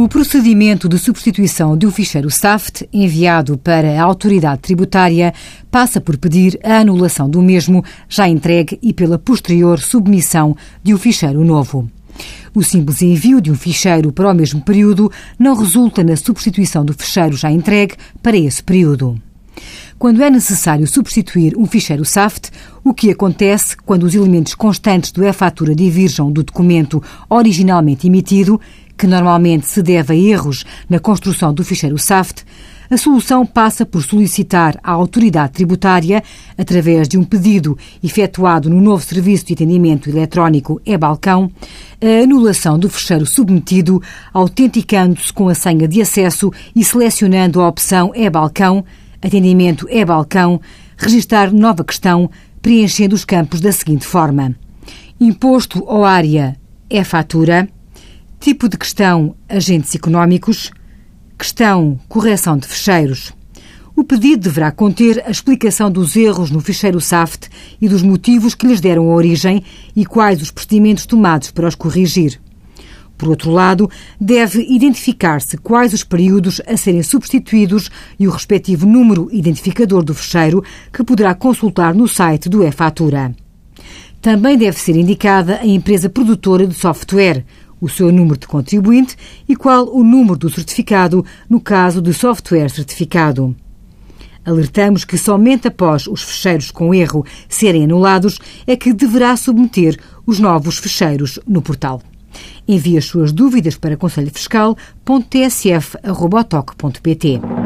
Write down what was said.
O procedimento de substituição de um ficheiro SAFT enviado para a autoridade tributária passa por pedir a anulação do mesmo já entregue e pela posterior submissão de um ficheiro novo. O simples envio de um ficheiro para o mesmo período não resulta na substituição do ficheiro já entregue para esse período. Quando é necessário substituir um ficheiro SAFT, o que acontece quando os elementos constantes do e-fatura diverjam do documento originalmente emitido que normalmente se deve a erros na construção do ficheiro SAFT, a solução passa por solicitar à autoridade tributária, através de um pedido efetuado no novo Serviço de Atendimento Eletrónico e-Balcão, a anulação do fecheiro submetido, autenticando-se com a senha de acesso e selecionando a opção e-Balcão, Atendimento e-Balcão, Registar nova questão, preenchendo os campos da seguinte forma: Imposto ou área é fatura Tipo de questão: agentes económicos. Questão: correção de ficheiros. O pedido deverá conter a explicação dos erros no ficheiro SAFT e dos motivos que lhes deram origem e quais os procedimentos tomados para os corrigir. Por outro lado, deve identificar-se quais os períodos a serem substituídos e o respectivo número identificador do fecheiro que poderá consultar no site do e-fatura. Também deve ser indicada a empresa produtora de software, o seu número de contribuinte e qual o número do certificado no caso de software certificado. Alertamos que somente após os fecheiros com erro serem anulados é que deverá submeter os novos fecheiros no portal. Envie as suas dúvidas para conselhofiscal.tsf.toc.pt.